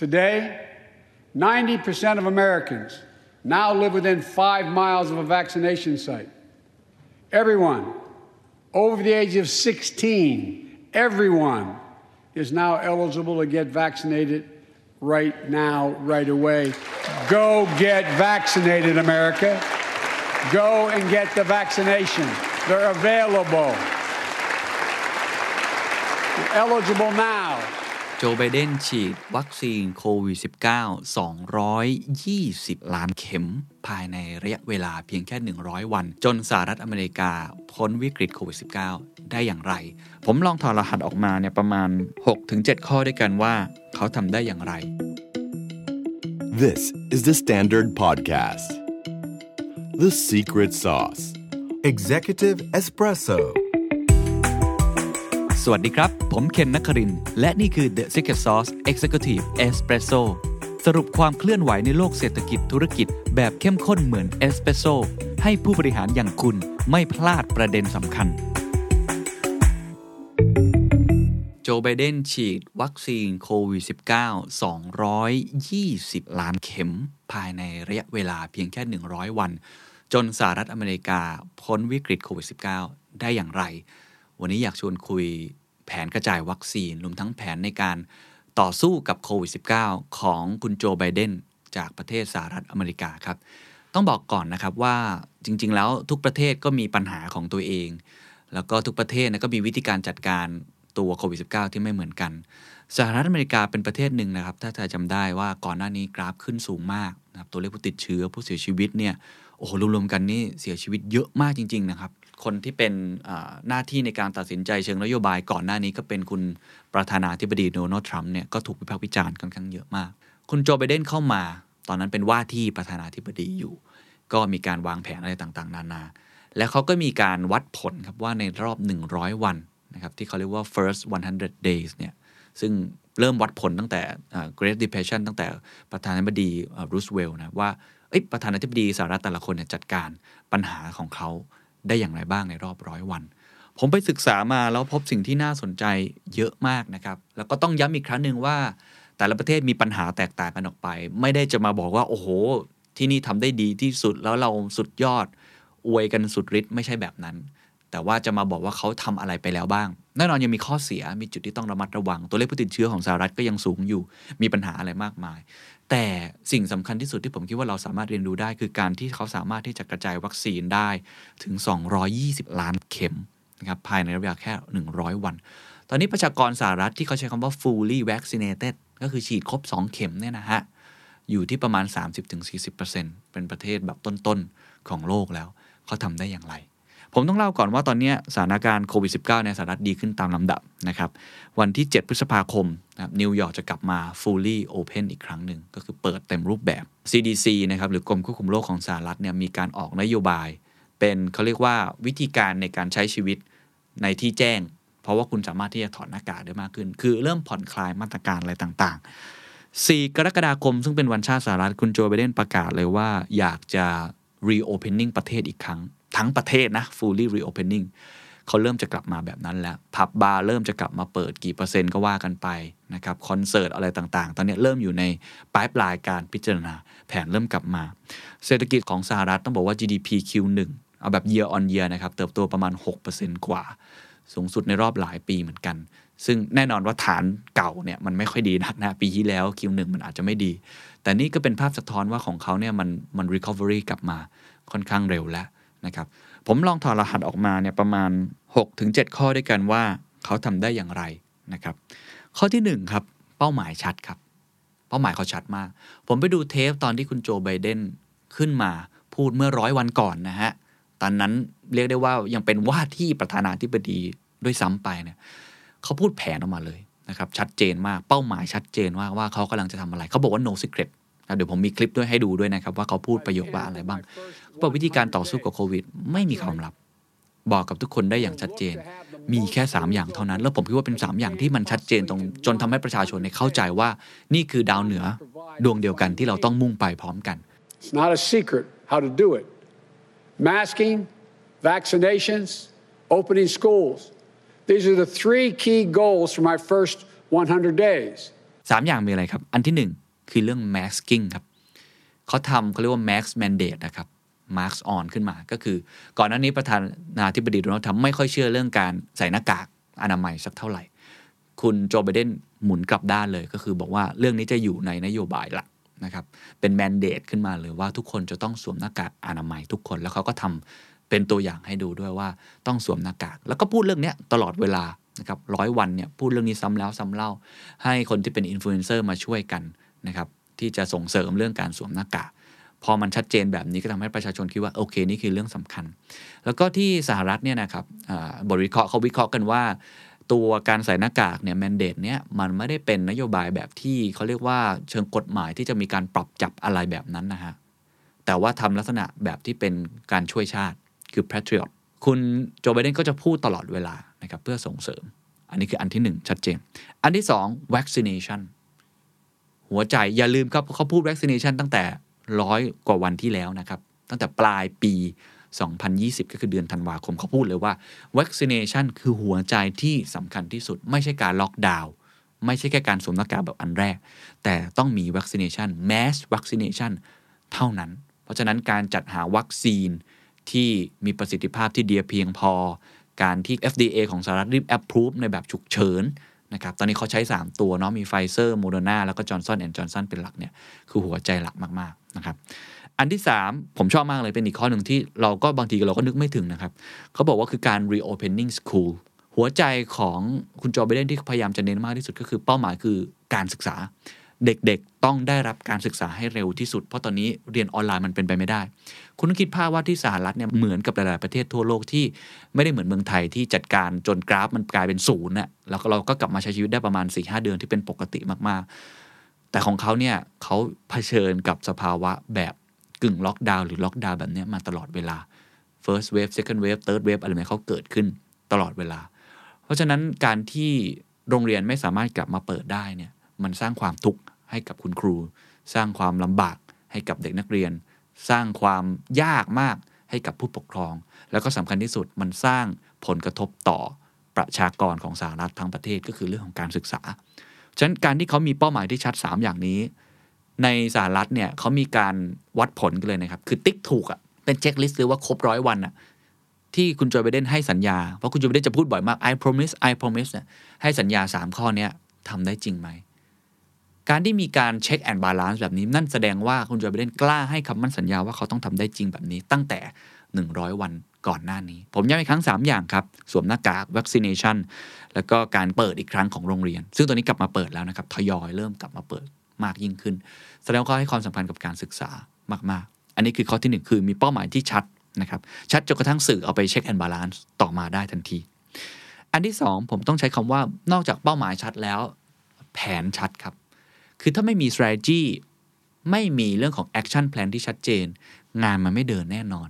Today, 90% of Americans now live within five miles of a vaccination site. Everyone over the age of 16, everyone is now eligible to get vaccinated right now, right away. Go get vaccinated, America. Go and get the vaccination. They're available. You're eligible now. โจไบเดนฉีดวัคซีนโควิด -19 220 ล้านเข็ม ภายในระยะเวลาเพียงแค่ 100 วัน จนสหรัฐอเมริกาพ้นวิกฤตโควิด -19 ได้อย่างไร ผมลองถอดรหัสออกมาเนี่ยประมาณ 6-7 ข้อด้วยกันว่าเขาทำได้อย่างไร This is the Standard Podcast. The Secret Sauce. Executive Espresso. สวัสดีครับ ผมเคนนักคริน และนี่คือ The Secret Sauce Executive Espresso สรุปความเคลื่อนไหวในโลกเศรษฐกิจธุรกิจ แบบเข้มข้นเหมือนเอสเปรสโซให้ผู้บริหารอย่างคุณไม่พลาดประเด็นสำคัญ โจไบเดนฉีดวัคซีนโควิด -19 220 ล้านเข็ม ภายในระยะเวลาเพียงแค่ 100 วัน จนสหรัฐอเมริกาพ้นวิกฤตโควิด -19 ได้อย่างไร วันนี้อยากชวนคุยแผนกระจายวัคซีนรวมทั้งแผนในการต่อสู้กับโควิด -19 ของคุณโจไบเดนจากประเทศสหรัฐอเมริกาครับ ต้องบอกก่อนนะครับว่าจริง ๆ แล้วทุกประเทศก็มีปัญหาของตัวเอง แล้วก็ทุกประเทศนะก็มีวิธีการจัดการตัวโควิด -19 ที่ไม่เหมือนกัน สหรัฐอเมริกาเป็นประเทศหนึ่งนะครับ ถ้าจะจำได้ว่าก่อนหน้านี้กราฟขึ้นสูงมากนะครับตัวเลขผู้ติดเชื้อผู้เสียชีวิตเนี่ยโอ้โหรวมๆกันนี่เสียชีวิตเยอะมากจริง ๆ นะครับ คนที่เป็นหน้าที่ในการตัดสินใจเชิงนโยบายก่อนหน้านี้ก็เป็นคุณประธานาธิบดีโดนัลด์ทรัมป์เนี่ยก็ถูกวิพากษ์วิจารณ์ค่อนข้างเยอะมาก คุณโจไบเดนเข้ามา ตอนนั้นเป็นว่าที่ประธานาธิบดีอยู่ ก็มีการวางแผนอะไรต่างๆ นานา แล้วเขาก็มีการวัดผลครับว่าในรอบ 100 วันนะครับที่เขาเรียกว่า first 100 days เนี่ยซึ่งเริ่มวัดผลตั้งแต่ Great Depression ตั้งแต่ประธานาธิบดีรูสเวลล์นะว่าประธานาธิบดีสหรัฐแต่ละคนเนี่ยจัดการปัญหาของเขา ได้อย่างไรบ้างในรอบร้อยวัน ผมไปศึกษามาแล้วพบสิ่งที่น่าสนใจเยอะมากนะครับ แล้วก็ต้องย้ำอีกครั้งหนึ่งว่า แต่ละประเทศมีปัญหาแตกต่างกันออกไป ไม่ได้จะมาบอกว่าโอ้โห ที่นี่ทำได้ดีที่สุดแล้วเราสุดยอด อวยกันสุดฤทธิ์ไม่ใช่แบบนั้น แต่ว่าจะมาบอกว่าเขาทำอะไรไปแล้วบ้างแน่นอนยังมีข้อเสียมีจุดที่ต้องระมัดระวัง ตัวเลขผู้ติดเชื้อของสหรัฐก็ยังสูงอยู่ มีปัญหาอะไรมากมาย แต่สิ่งสำคัญที่สุดที่ผมคิดว่าเราสามารถเรียนรู้ได้ คือการที่เขาสามารถที่จะกระจายวัคซีนได้ถึง 220 ล้านเข็มนะครับภายในระยะแค่ 100 วัน ตอนนี้ประชากรสหรัฐที่เขาใช้คำว่า fully vaccinated ก็คือฉีดครบ 2 เข็มเนี่ยนะฮะ อยู่ที่ประมาณ 30-40%เป็นประเทศแบบต้น ๆ ของโลกแล้ว เขาทำได้อย่างไร ผมต้องเล่าก่อนว่าตอนนี้สถานการณ์โควิด -19 ในสหรัฐดีขึ้นตามลำดับนะครับ วันที่ 7 พฤษภาคมนิวยอร์กจะกลับมา fully open อีกครั้งหนึ่ง ก็คือเปิดเต็มรูปแบบ CDC นะครับหรือกรมควบคุมโรคของสหรัฐเนี่ยมีการออกนโยบาย เป็นเขาเรียกว่าวิธีการในการใช้ชีวิตในที่แจ้ง เพราะว่าคุณสามารถที่จะถอดหน้ากากได้มากขึ้น คือเริ่มผ่อนคลายมาตรการอะไรต่าง ๆ 4 กรกฎาคมซึ่งเป็นวันชาติสหรัฐคุณโจไบเดนประกาศเลยว่าอยากจะ reopening ประเทศอีกครั้ง ทั้งประเทศนะ fully reopening เขาเริ่มจะกลับมาแบบนั้นแล้วผับบาร์เริ่มจะกลับมาเปิดกี่เปอร์เซ็นต์ก็ว่ากันไปนะครับคอนเสิร์ตอะไรต่างๆ ตอนนี้เริ่มอยู่ในปลายปลายการพิจารณาแผนเริ่มกลับมา เศรษฐกิจของสหรัฐต้องบอกว่า GDP Q1 เอาแบบ year on year นะครับ เติบโตประมาณ 6%กว่า สูงสุดในรอบหลายปีเหมือนกัน ซึ่งแน่นอนว่าฐานเก่าเนี่ยมันไม่ค่อยดีนักนะ ปีที่แล้ว Q1 มันอาจจะไม่ดี แต่นี่ก็เป็นภาพสะท้อนว่าของเขาเนี่ยมันมัน recovery กลับมาค่อนข้างเร็วแล้วนะครับ ผมลองถอดรหัสออกมาเนี่ยประมาณ 6-7 ข้อด้วยกันว่าเขาทำได้อย่างไรนะครับ ข้อที่1ครับเป้าหมายชัดครับ เป้าหมายเขาชัดมาก ผมไปดูเทปตอนที่คุณโจไบเดนขึ้นมาพูดเมื่อร้อยวันก่อนนะฮะ ตอนนั้นเรียกได้ว่ายังเป็นว่าที่ประธานาธิบดีด้วยซ้ำไปเนี่ยเขาพูดแผนออกมาเลย นะครับชัดเจนมากเป้าหมายชัดเจนว่าว่าเขากำลังจะทำอะไร เขาบอกว่า no secret นะเดี๋ยวผมมีคลิปด้วยให้ดูด้วยนะครับ ว่าเขาพูดประโยคว่าอะไรบ้างเขาบอกวิธีการต่อสู้กับโควิด ไม่มีความลับ บอกกับทุกคนได้อย่างชัดเจน มีแค่ 3 อย่างเท่านั้น แล้วผมคิดว่าเป็น 3 อย่างที่มันชัดเจนตรงจนทำให้ประชาชนเนี่ยเข้าใจว่านี่คือดาวเหนือดวงเดียวกันที่เราต้องมุ่งไปพร้อมกัน It's not a secret how to do it. Masking, vaccinations, opening schools. These are the three key goals for my first 100 days. 3อย่างมีอะไรครับ อันที่1คือเรื่อง masking ครับเขาทำเขาเรียกว่า mask mandate นะครับ mask on ขึ้นมา ก็คือ ก่อนหน้านี้ประธานาธิบดีโดนัลด์ทรัมป์ไม่ค่อยเชื่อเรื่องการใส่หน้ากากอนามัยสักเท่าไหร่ คุณโจไบเดนหมุนกลับด้านเลย ก็คือบอกว่าเรื่องนี้จะอยู่ในนโยบายหลักนะครับ เป็นแมนเดตขึ้นมาเลยว่าทุกคนจะต้องสวมหน้ากากอนามัยทุกคน แล้วเขาก็ทำ เป็นตัวอย่างให้ดูด้วยว่าต้องสวมหน้ากาก แล้วก็พูดเรื่องนี้ตลอดเวลานะครับร้อยวันเนี่ยพูดเรื่องนี้ซ้ำแล้วซ้ำเล่า ให้คนที่เป็นอินฟลูเอนเซอร์มาช่วยกันนะครับที่จะส่งเสริมเรื่องการสวมหน้ากากพอมันชัดเจนแบบนี้ก็ทำให้ประชาชนคิดว่าโอเคนี่คือเรื่องสำคัญ แล้วก็ที่สหรัฐเนี่ยนะครับบทวิเคราะห์เขาวิเคราะห์กันว่า ตัวการใส่หน้ากากเนี่ย mandate เนี่ยมันไม่ได้เป็นนโยบายแบบที่เขาเรียกว่าเชิงกฎหมายที่จะมีการปรับจับอะไรแบบนั้นนะฮะแต่ว่าทำลักษณะแบบที่เป็นการช่วยชาติ คือ patriot คุณโจไบเดนก็จะพูดตลอดเวลานะครับเพื่อส่งเสริม อันนี้คืออันที่ 1 ชัดเจน อันที่ 2 vaccination หัวใจอย่าลืมครับเขาพูด vaccination ตั้งแต่ร้อยกว่าวันที่แล้วนะครับ ตั้งแต่ปลายปี 2020 ก็คือเดือนธันวาคมเขาพูดเลยว่า vaccination คือหัวใจที่สำคัญที่สุด ไม่ใช่การล็อกดาวน์ไม่ใช่แค่การสวมหน้ากากแบบอันแรก แต่ต้องมี vaccination mass vaccination เท่านั้น เพราะฉะนั้นการจัดหาวัคซีน ที่มีประสิทธิภาพที่ดีเพียงพอ การที่ FDA ของสหรัฐรีบ approve ในแบบฉุกเฉินนะครับ ตอนนี้เขาใช้ 3 ตัวเนาะ มีไฟเซอร์โมเดอร์นาแล้วก็จอร์นสันแอนด์จอร์นสันเป็นหลักเนี่ย คือหัวใจหลักมากๆนะครับ อันที่ 3 ผมชอบมากเลยเป็นอีกข้อหนึ่งที่เราก็บางทีเราก็นึกไม่ถึงนะครับ เขาบอกว่าคือการ reopening school หัวใจของคุณจอร์ไบเดนที่พยายามจะเน้นมากที่สุดก็คือเป้าหมายคือการศึกษา เด็กๆ ต้องได้รับการศึกษาให้เร็วที่สุด เพราะตอนนี้เรียนออนไลน์มันเป็นไปไม่ได้ คุณต้องคิดภาพว่าที่สหรัฐเนี่ยเหมือนกับหลายๆประเทศทั่วโลกที่ไม่ได้เหมือนเมืองไทยที่จัดการจนกราฟมันกลายเป็นศูนย์น่ะแล้วเราก็กลับมาใช้ชีวิตได้ประมาณ4ีหเดือนที่เป็นปกติมากๆ แต่ของเขาเนี่ยเขาเผชิญกับสภาวะแบบกึ่งล็อกดาวน์หรือล็อกดาวน์แบบนี้มาตลอดเวลา first wave second wave third wave อะไรแบบเขาเกิดขึ้นตลอดเวลา เพราะฉะนั้นการที่โรงเรียนไม่สามารถกลับมาเปิดได้เนี่ย มันสร้างความทุกข์ให้กับคุณครู สร้างความลำบากให้กับเด็กนักเรียน สร้างความยากมากให้กับผู้ปกครอง แล้วก็สำคัญที่สุดมันสร้างผลกระทบต่อประชากรของสหรัฐทั้งประเทศก็คือเรื่องของการศึกษา ฉะนั้นการที่เขามีเป้าหมายที่ชัด 3 อย่างนี้ ในสหรัฐเนี่ยเขามีการวัดผลกันเลยนะครับ คือติ๊กถูกอะ่ะเป็น checklist หรือว่าครบร้อยวันอะ่ะที่คุณโจไบเดนให้สัญญา เพราะคุณโจไบเดนจะพูดบ่อยมาก I promise I promise เนี่ยให้สัญญา 3 ข้อเนี้ยทำได้จริงไหม การที่มีการ check and balance แบบนี้ นั่นแสดงว่าคุณโจไบเดนกล้าให้คำมั่นสัญญาว่าเขาต้องทำได้จริงแบบนี้ตั้งแต่ 100 วันก่อนหน้านี้ ผมย้ำอีกครั้ง 3 อย่างครับ สวมหน้ากาก vaccination แล้วก็การเปิดอีกครั้งของโรงเรียน ซึ่งตอนนี้กลับมาเปิดแล้วนะครับ ทยอยเริ่มกลับมาเปิดมากยิ่งขึ้น แสดงว่าเขาให้ความสำคัญกับการศึกษามาก ๆ อันนี้คือข้อที่ 1 คือมีเป้าหมายที่ชัดนะครับชัดจนกระทั่งสื่อเอาไป check and balance ต่อมาได้ทันที อันที่ 2 ผมต้องใช้คำว่านอกจากเป้าหมายชัดแล้ว แผนชัดครับ คือถ้าไม่มี strategy ไม่มีเรื่องของ action plan ที่ชัดเจน งานมันไม่เดินแน่นอน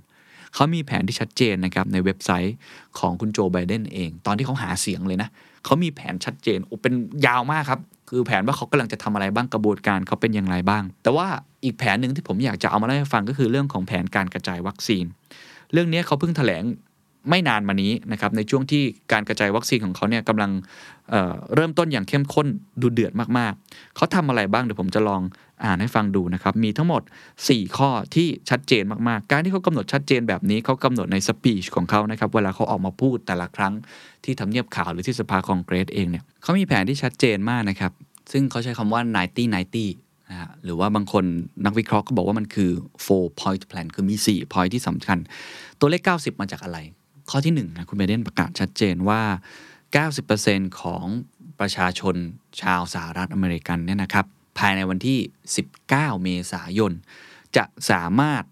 เขามีแผนที่ชัดเจนนะครับ ในเว็บไซต์ของคุณโจไบเดนเอง ตอนที่เขาหาเสียงเลยนะ เขามีแผนชัดเจนโอ้เป็นยาวมากครับ คือแผนว่าเขากำลังจะทำอะไรบ้างกระบวนการเขาเป็นอย่างไรบ้าง แต่ว่าอีกแผนหนึ่งที่ผมอยากจะเอามาเล่าให้ฟังก็คือเรื่องของแผนการกระจายวัคซีน เรื่องนี้เขาเพิ่งแถลง ไม่นานมานี้นะครับในช่วงที่การกระจายวัคซีนของเขาเนี่ยกำลังเเริ่มต้นอย่างเข้มข้นดูเดือดมากๆ เขาทำอะไรบ้างเดี๋ยวผมจะลองอ่านให้ฟังดูนะครับ มีทั้งหมด 4 ข้อที่ชัดเจนมากๆ การที่เขากำหนดชัดเจนแบบนี้เขากำหนดในสปีชของเขานะครับ เวลาเขาออกมาพูดแต่ละครั้งที่ทำเนียบข่าวหรือที่สภาคองเกรสเองเนี่ยเขามีแผนที่ชัดเจนมากนะครับ ซึ่งเขาใช้คำว่า 90 90นะฮะหรือว่าบางคนนักวิเคราะห์ก็บอกว่ามันคือ four point plan คือมี 4 point ที่สำคัญ ตัวเลข 90 มาจากอะไร ข้อที่1นะคุณไบเดนประกาศชัดเจนว่า 90%ของประชาชนชาวสหรัฐอเมริกันเนี่ยนะครับ ภายในวันที่ 19 เมษายน จะสามารถ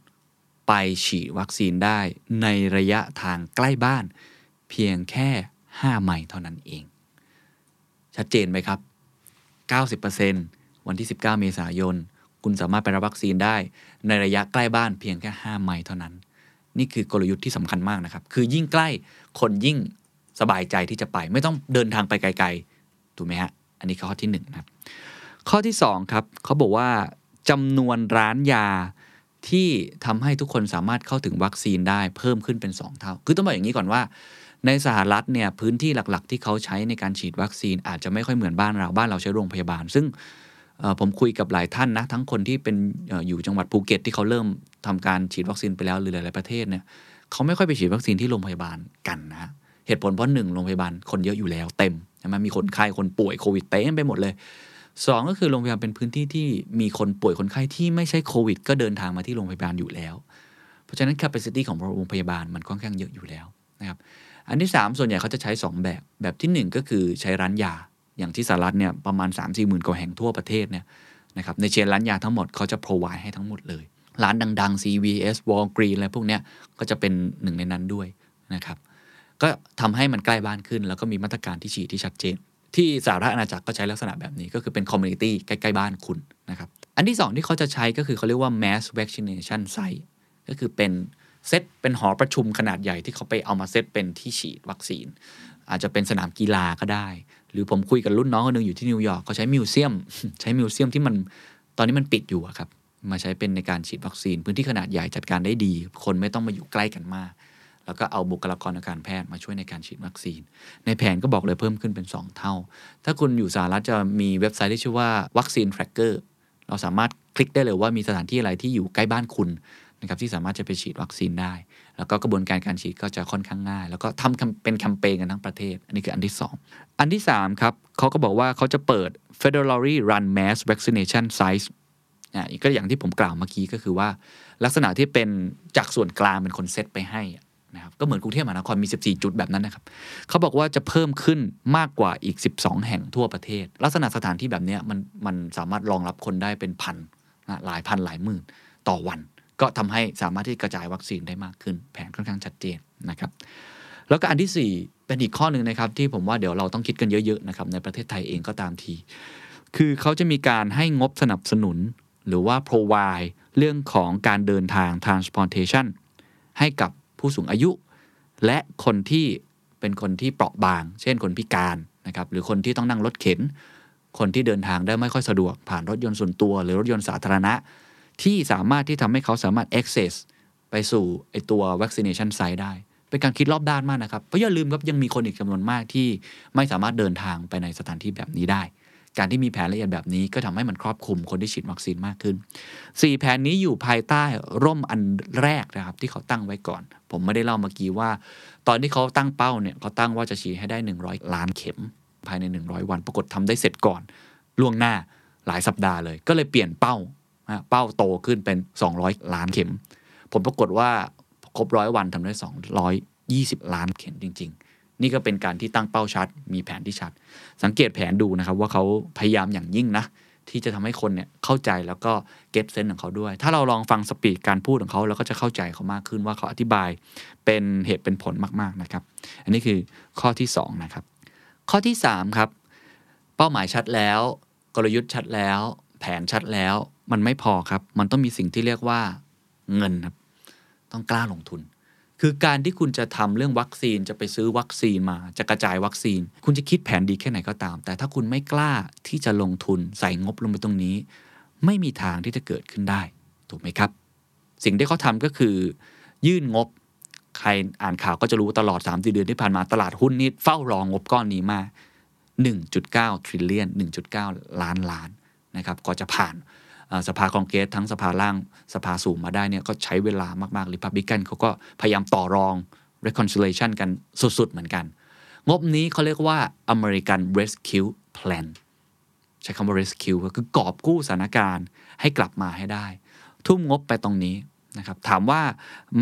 ไปฉีดวัคซีนได้ในระยะทางใกล้บ้าน เพียงแค่ 5 ไมล์เท่านั้นเอง ชัดเจนไหมครับ 90%วันที่ 19 เมษายน คุณสามารถไปรับวัคซีนได้ในระยะใกล้บ้านเพียงแค่ 5 ไมล์เท่านั้น นี่คือกลยุทธ์ที่สำคัญมากนะครับ คือยิ่งใกล้คนยิ่งสบายใจที่จะไป ไม่ต้องเดินทางไปไกลๆถูกไหมฮะอันนี้ข้อที่1นะครับข้อที่2ครับเขาบอกว่าจำนวนร้านยาที่ทำให้ทุกคนสามารถเข้าถึงวัคซีนได้เพิ่มขึ้นเป็น 2 เท่า คือต้องบอกอย่างนี้ก่อนว่า ในสหรัฐเนี่ยพื้นที่หลักๆ ที่เขาใช้ในการฉีดวัคซีนอาจจะไม่ค่อยเหมือนบ้านเราบ้านเราใช้โรงพยาบาล ซึ่งผมคุยกับหลายท่านนะทั้งคนที่เป็นอยู่จังหวัดภูเก็ตที่เขาเริ่ม ทำการฉีดวัคซีนไปแล้วหรือหลาย ๆ ประเทศเนี่ยเขาไม่ค่อยไปฉีดวัคซีนที่โรงพยาบาลกันนะ เหตุผลเพราะหนึ่งโรงพยาบาลคนเยอะอยู่แล้วเต็มใช่ไหมมีคนไข้คนป่วยโควิดเต็มไปหมดเลยสองก็คือโรงพยาบาลเป็นพื้นที่ที่มีคนป่วยคนไข้ที่ไม่ใช่โควิด ก็เดินทางมาที่โรงพยาบาลอยู่แล้ว เพราะฉะนั้น capacity ของโรงพยาบาลมันค่อนข้างเยอะอยู่แล้วนะครับอันที่ 3 ส่วนใหญ่เขาจะใช้ 2 แบบ แบบทีหนึ่1 ก็คือใช้ร้านยา อย่างที่สหรัฐเนี่ยประมาณ 3 4หมื่นกว่าแห่งทั่วประเทศเนี่ยนะครับในเชนร้านยาทั้งหมดเขาจะ provide ให้ทั้งหมดเลย ร้านดัง ๆ CVS Walgreens อะไรพวกเนี้ยก็จะเป็นหนึ่งในนั้นด้วยนะครับ ก็ทำให้มันใกล้บ้านขึ้น แล้วก็มีมาตรการที่ฉีดที่ชัดเจน ที่สหราชอาณาจักรก็ใช้ลักษณะแบบนี้ก็คือเป็น community ใกล้ ๆ บ้านคุณนะครับ อันที่สองที่เขาจะใช้ก็คือเขาเรียกว่า mass vaccination site ก็คือเป็น site เป็นหอประชุมขนาดใหญ่ที่เขาไปเอามาเซตเป็นที่ฉีดวัคซีน อาจจะเป็นสนามกีฬาก็ได้ หรือผมคุยกับรุ่นน้องคนหนึ่งอยู่ที่นิวยอร์กเขาใช้ museum ใช้ museum ที่มันตอนนี้มันปิดอยู่ครับ มาใช้เป็นในการฉีดวัคซีน พื้นที่ขนาดใหญ่จัดการได้ดี คนไม่ต้องมาอยู่ใกล้กันมาก แล้วก็เอาบุคลากรทางการแพทย์มาช่วยในการฉีดวัคซีน ในแผนก็บอกเลยเพิ่มขึ้นเป็น 2 เท่า ถ้าคุณอยู่สหรัฐจะมีเว็บไซต์ที่ชื่อว่าวัคซีน tracker เราสามารถคลิกได้เลยว่ามีสถานที่อะไรที่อยู่ใกล้บ้านคุณนะครับที่สามารถจะไปฉีดวัคซีนได้ แล้วก็กระบวนการการฉีดก็จะค่อนข้างง่าย แล้วก็ทำเป็นแคมเปญกันทั้งประเทศ อันนี้คืออันที่ 2 อันที่ 3 ครับเขาก็บอกว่าเขาจะเปิด federally run mass vaccination sites อะก็อย่างที่ผมกล่าวเมื่อกี้ก็คือว่า ลักษณะที่เป็นจากส่วนกลางเป็นคนเซตไปให้นะครับก็เหมือนกรุงเทพมหานครมี 14 จุดแบบนั้นนะครับเขาบอกว่าจะเพิ่มขึ้นมากกว่าอีก 12 แห่งทั่วประเทศ ลักษณะสถานที่แบบนี้มันมันสามารถรองรับคนได้เป็นพันนะหลายพันหลายหมื่นต่อวัน ก็ทำให้สามารถที่กระจายวัคซีนได้มากขึ้น แผนค่อนข้างชัดเจนนะครับ แล้วก็อันที่ 4 เป็นอีกข้อหนึ่งนะครับที่ผมว่าเดี๋ยวเราต้องคิดกันเยอะๆนะครับในประเทศไทยเองก็ตามที คือเขาจะมีการให้งบสนับสนุน หรือว่า provide เรื่องของการเดินทาง transportation ให้กับผู้สูงอายุ และคนที่เป็นคนที่เปราะบาง เช่นคนพิการนะครับหรือคนที่ต้องนั่งรถเข็น คนที่เดินทางได้ไม่ค่อยสะดวก ผ่านรถยนต์ส่วนตัว หรือรถยนต์สาธารณะ ที่สามารถที่ทำให้เขาสามารถ access ไปสู่ไอตัว vaccination site ได้เป็นการคิดรอบด้านมากนะครับ เพราะอย่าลืมครับยังมีคนอีกจำนวนมากที่ไม่สามารถเดินทางไปในสถานที่แบบนี้ได้ การที่มีแผนละเอียดแบบนี้ก็ทำให้มันครอบคลุมคนที่ฉีดวัคซีนมากขึ้น 4 แผนนี้อยู่ภายใต้ร่มอันแรกนะครับที่เขาตั้งไว้ก่อน ผมไม่ได้เล่าเมื่อกี้ว่า ตอนที่เขาตั้งเป้าเนี่ยเขาตั้งว่าจะฉีดให้ได้ 100 ล้านเข็ม ภายใน 100 วัน ปรากฏทำได้เสร็จก่อนล่วงหน้าหลายสัปดาห์เลย ก็เลยเปลี่ยนเป้าเป้าโตขึ้นเป็น 200 ล้านเข็มผลปรากฏว่าครบร้อยวันทำได้ 220 ล้านเข็มจริง ๆ นี่ก็เป็นการที่ตั้งเป้าชัด มีแผนที่ชัด สังเกตแผนดูนะครับ ว่าเขาพยายามอย่างยิ่งนะ ที่จะทำให้คนเนี่ยเข้าใจแล้วก็เก็ตเซนของเขาด้วย ถ้าเราลองฟังสปีดการพูดของเขาเราก็จะเข้าใจเขามากขึ้นว่าเขาอธิบายเป็นเหตุเป็นผลมากๆนะครับ อันนี้คือข้อที่2นะครับ ข้อที่3ครับเป้าหมายชัดแล้ว กลยุทธ์ชัดแล้ว แผนชัดแล้วมันไม่พอครับ มันต้องมีสิ่งที่เรียกว่าเงินครับ ต้องกล้าลงทุน คือการที่คุณจะทำเรื่องวัคซีนจะไปซื้อวัคซีนมาจะกระจายวัคซีน คุณจะคิดแผนดีแค่ไหนก็ตาม แต่ถ้าคุณไม่กล้าที่จะลงทุนใส่งบลงไปตรงนี้ ไม่มีทางที่จะเกิดขึ้นได้ ถูกไหมครับ สิ่งที่เขาทำก็คือ ยื่นงบ ใครอ่านข่าวก็จะรู้ตลอด3ามสี่เดือนที่ผ่านมาตลาดหุ้นนี่เฝ้ารองงบก้อนนี้มาก1.9ทริลเลียน1.9 ล้านล้านนะครับก็จะผ่าน สภาคองเกรสทั้งสภาล่างสภาสูงมาได้เนี่ยก็ใช้เวลามากๆริพับลิกันเขาก็พยายามต่อรอง reconciliation กันสุด ๆ เหมือนกัน งบนี้เขาเรียกว่า American Rescue Plan ใช้คำว่า rescue ก็คือกอบกู้สถานการณ์ให้กลับมาให้ได้ ทุ่มงบไปตรงนี้นะครับถามว่า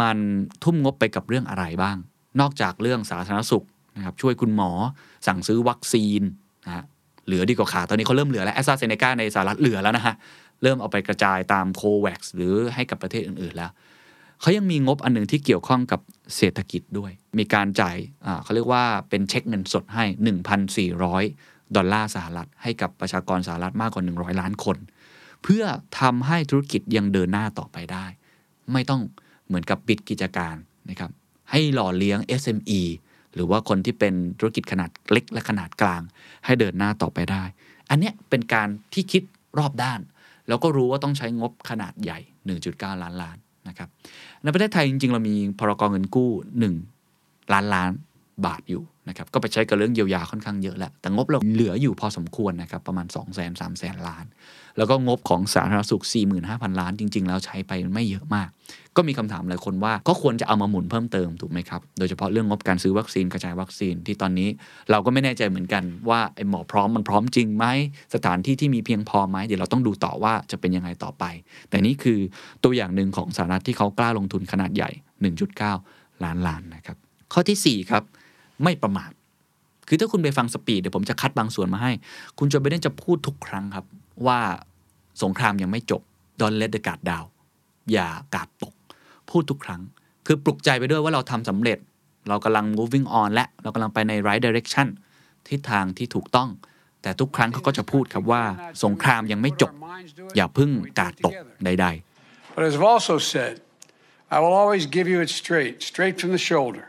มันทุ่มงบไปกับเรื่องอะไรบ้าง นอกจากเรื่องสาธารณสุขนะครับช่วยคุณหมอสั่งซื้อวัคซีนนะฮะเหลือดีกว่าขาดตอนนี้เขาเริ่มเหลือแล้วแอสตราเซเนกาในสหรัฐเหลือแล้วนะฮะ เริ่มเอาไปกระจายตามโควัคหรือให้กับประเทศอื่นๆแล้วเขายังมีงบอันหนึ่งที่เกี่ยวข้องกับเศรษฐกิจด้วย มีการจ่ายเขาเรียกว่าเป็นเช็คเงินสดให้ 1,400 ดอลลาร์สหรัฐ ให้กับประชากรสหรัฐมากกว่า 100 ล้านคน เพื่อทำให้ธุรกิจยังเดินหน้าต่อไปได้ ไม่ต้องเหมือนกับปิดกิจการนะครับให้หล่อเลี้ยง SME หรือว่าคนที่เป็นธุรกิจขนาดเล็กและขนาดกลาง ให้เดินหน้าต่อไปได้ อันเนี้ยเป็นการที่คิดรอบด้าน แล้วก็รู้ว่าต้องใช้งบขนาดใหญ่ 1.9 ล้านล้านนะครับในประเทศไทยจริงๆ เรามีพรกองเงินกู้ 1 ล้านล้าน บาทอยู่นะครับก็ไปใช้กับเรื่องเยียวยาค่อนข้างเยอะแหละแต่งบเราเหลืออยู่พอสมควรนะครับประมาณ 2 0 0 0 0 0 3 0 0 0 ล้าน แล้วก็งบของสาธารณสุข 45,000 ล้านจริง ๆ แล้วใช้ไปไม่เยอะมาก ก็มีคำถามหลายคนว่าก็ควรจะเอามาหมุนเพิ่มเติมถูกไหมครับ โดยเฉพาะเรื่องงบการซื้อวัคซีนกระจายวัคซีนที่ตอนนี้เราก็ไม่แน่ใจเหมือนกันว่าไอ้หมอพร้อมมันพร้อมจริงไหมสถานที่ที่มีเพียงพอไหมเดี๋ยวเราต้องดูต่อว่าจะเป็นยังไงต่อไป แต่นี่คือตัวอย่างหนึ่งของสหรัฐที่เขากล้าลงทุนขนาดใหญ่ 1.9 ล้านล้านนะครับข้อที่4ครับ ไม่ประมาทคือถ้าคุณไปฟังสปีดเดี๋ยวผมจะคัดบางส่วนมาให้ คุณโจไบเดนจะพูดทุกครั้งครับ ว่าสงครามยังไม่จบ Don't let the guard down อย่ากาดตก พูดทุกครั้ง คือปลุกใจไปด้วยว่าเราทำสำเร็จ เรากำลัง moving on และ เรากำลังไปใน right direction ทิศทางที่ถูกต้อง แต่ทุกครั้งเขาก็จะพูดครับว่า สงครามยังไม่จบ อย่าพึ่งกาดตกใด ๆ But as I've also said, I will always give you it straight, straight from the shoulder.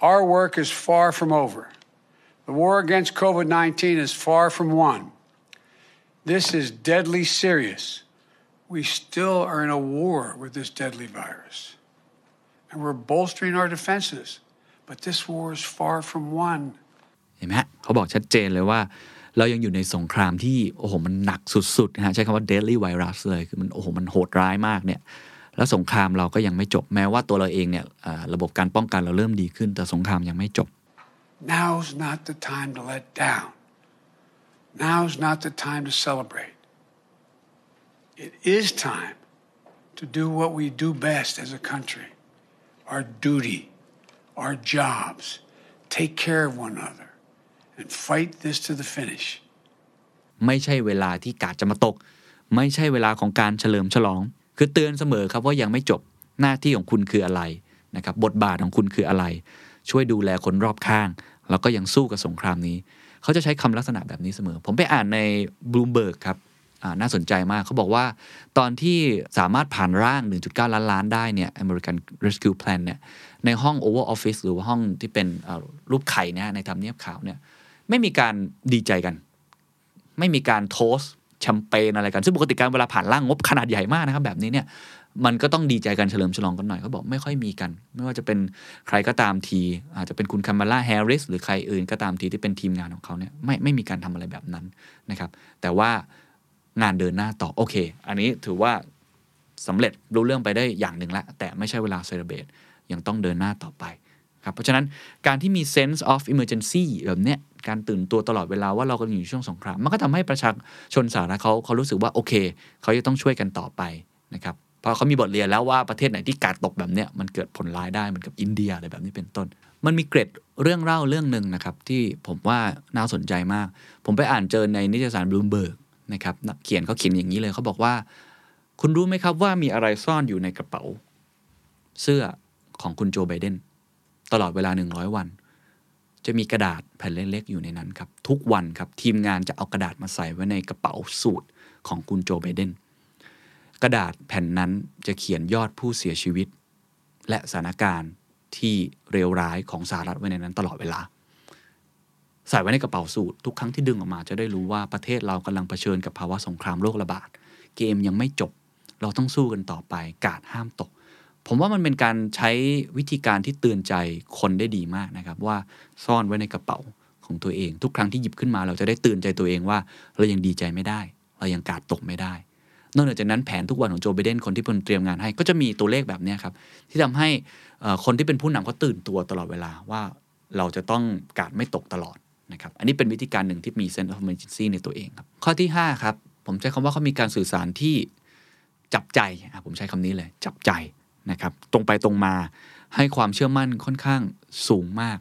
Our work is far from over. The war against COVID 19 is far from won. This is deadly serious. We still are in a war with this deadly virus. And we're bolstering our defenses. But this war is far from won. เห็นไหมฮะเขาบอกชัดเจนเลยว่า เรายังอยู่ในสงครามที่โอ้โหมันหนักสุดๆนะฮะใช้คำว่า deadly virus เลยคือมันโอ้โหมันโหดร้ายมากเนี่ย แล้วสงครามเราก็ยังไม่จบแม้ว่าตัวเราเองเนี่ยระบบการป้องกันเราเริ่มดีขึ้น แต่สงครามยังไม่จบ Now's not the time to let down. Now's not the time to celebrate. It is time to do what we do best as a country our duty, our jobs, take care of one another, and fight this to the finish. ไม่ใช่เวลาที่กาดจะมาตก ไม่ใช่เวลาของการเฉลิมฉลอง คือเตือนเสมอครับว่ายังไม่จบหน้าที่ของคุณคืออะไรนะครับบทบาทของคุณคืออะไร ช่วยดูแลคนรอบข้าง แล้วก็ยังสู้กับสงครามนี้ เขาจะใช้คำลักษณะแบบนี้เสมอ ผมไปอ่านในบลูเบิร์กครับน่าสนใจมากเขาบอกว่า ตอนที่สามารถผ่านร่าง 1.9 ล้านล้านได้เนี่ย American Rescue Plan เนี่ยในห้อง Oval Office หรือว่าห้องที่เป็นรูปไข่นี่ยในทำเนียบขาวเนี่ยไม่มีการดีใจกัน ไม่มีการโทส แชมเปญอะไรกัน ซึ่งปกติการเวลาผ่านร่างงบขนาดใหญ่มากนะครับ แบบนี้เนี่ยมันก็ต้องดีใจกันเฉลิมฉลองกันหน่อยเขาบอกไม่ค่อยมีกัน ไม่ว่าจะเป็นใครก็ตามที อาจจะเป็นคุณคามาล่าแฮร์ริสหรือใครอื่นก็ตามทีที่เป็นทีมงานของเขาเนี่ยไม่ไม่มีการทำอะไรแบบนั้นนะครับ แต่ว่างานเดินหน้าต่อโอเค อันนี้ถือว่าสำเร็จรู้เรื่องไปได้อย่างหนึ่งละ แต่ไม่ใช่เวลาเซเลบตยังต้องเดินหน้าต่อไปครับเพราะฉะนั้นการที่มี sense of emergency แบบเนี้ย การตื่นตัวตลอดเวลาว่าเรากำลังอยู่ช่วงสงคราม มันก็ทำให้ประชาชนสาธารณะเขาเขารู้สึกว่าโอเคเขาจะต้องช่วยกันต่อไปนะครับเพราะเขามีบทเรียนแล้วว่าประเทศไหนที่การตกแบบเนี้ยมันเกิดผลร้ายได้เหมือนกับอินเดียอะไรแบบนี้เป็นต้น มันมีเกร็ดเรื่องเล่าเรื่องหนึ่งนะครับ ที่ผมว่าน่าสนใจมาก ผมไปอ่านเจอในนิตยสารบลูมเบิร์กนะครับเขียนเขาเขียนอย่างนี้เลยเขาบอกว่า คุณรู้ไหมครับว่ามีอะไรซ่อนอยู่ในกระเป๋า เสื้อของคุณโจไบเดนตลอดเวลา 100 วัน จะมีกระดาษแผ่นเล็กๆอยู่ในนั้นครับ ทุกวันครับ ทีมงานจะเอากระดาษมาใส่ไว้ในกระเป๋าสูตรของคุณโจไบเดนกระดาษแผ่นนั้นจะเขียนยอดผู้เสียชีวิต และสถานการณ์ที่เลวร้ายของสหรัฐไว้ในนั้นตลอดเวลา ใส่ไว้ในกระเป๋าสูตร ทุกครั้งที่ดึงออกมาจะได้รู้ว่าประเทศเรากำลังเผชิญกับภาวะสงครามโรคระบาด เกมยังไม่จบ เราต้องสู้กันต่อไป กาดห้ามตก ผมว่ามันเป็นการใช้วิธีการที่เตือนใจคนได้ดีมากนะครับ ว่าซ่อนไว้ในกระเป๋าของตัวเอง ทุกครั้งที่หยิบขึ้นมาเราจะได้เตือนใจตัวเองว่า เรายังดีใจไม่ได้ เรายังกาดตกไม่ได้ นอกจากนั้นแผนทุกวันของโจไบเดนคนที่เพิ่นเตรียมงานให้ ก็จะมีตัวเลขแบบนี้ครับที่ทำให้คนที่เป็นผู้นำเขาตื่นตัวตลอดเวลาว่าเราจะต้องกาดไม่ตกตลอดนะครับอันนี้เป็นวิธีการหนึ่งที่มี sense of emergency ในตัวเองครับข้อที่5ครับผมใช้คำว่าเขามีการสื่อสารที่จับใจผมใช้คำนี้เลยจับใจ นะครับตรงไปตรงมาให้ความเชื่อมั่นค่อนข้างสูงมาก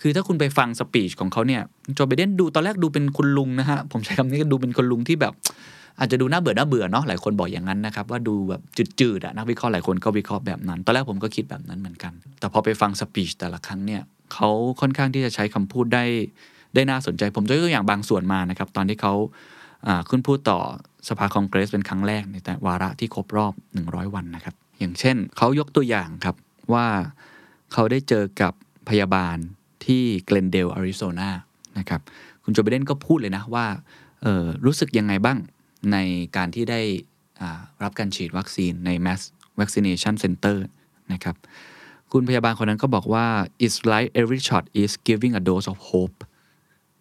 คือถ้าคุณไปฟังสปีชของเขาเนี่ยโจไบเดนดูตอนแรกดูเป็นคุณลุงนะฮะผมใช้คำนี้ก็ดูเป็นคุณลุงที่แบบ อาจจะดูน่าเบื่อน่าเบื่อเนาะหลายคนบอกอย่างนั้นนะครับว่าดูแบบจืดๆอะนักวิเคราะห์หลายคนก็วิเคราะห์แบบนั้น ตอนแรกผมก็คิดแบบนั้นเหมือนกัน แต่พอไปฟังสปีชแต่ละครั้งเนี่ยเขาค่อนข้างที่จะใช้คำพูดได้ได้น่าสนใจ ผมยกตัวอย่างบางส่วนมานะครับตอนที่เขาขึ้นพูดต่อสภาคองเกรสเป็นครั้งแรกในแต่วาระที่ครบรอบ 100 วันนะครับ อย่างเช่นเขายกตัวอย่างครับว่าเขาได้เจอกับพยาบาลที่เกลนเดลอาริโซนานะครับคุณโจไบเดนก็พูดเลยนะว่ารู้สึกยังไงบ้างในการที่ได้รับการฉีดวัคซีนใน Mass Vaccination Center นะครับคุณพยาบาลคนนั้นก็บอกว่า it's like every shot is giving a dose of hope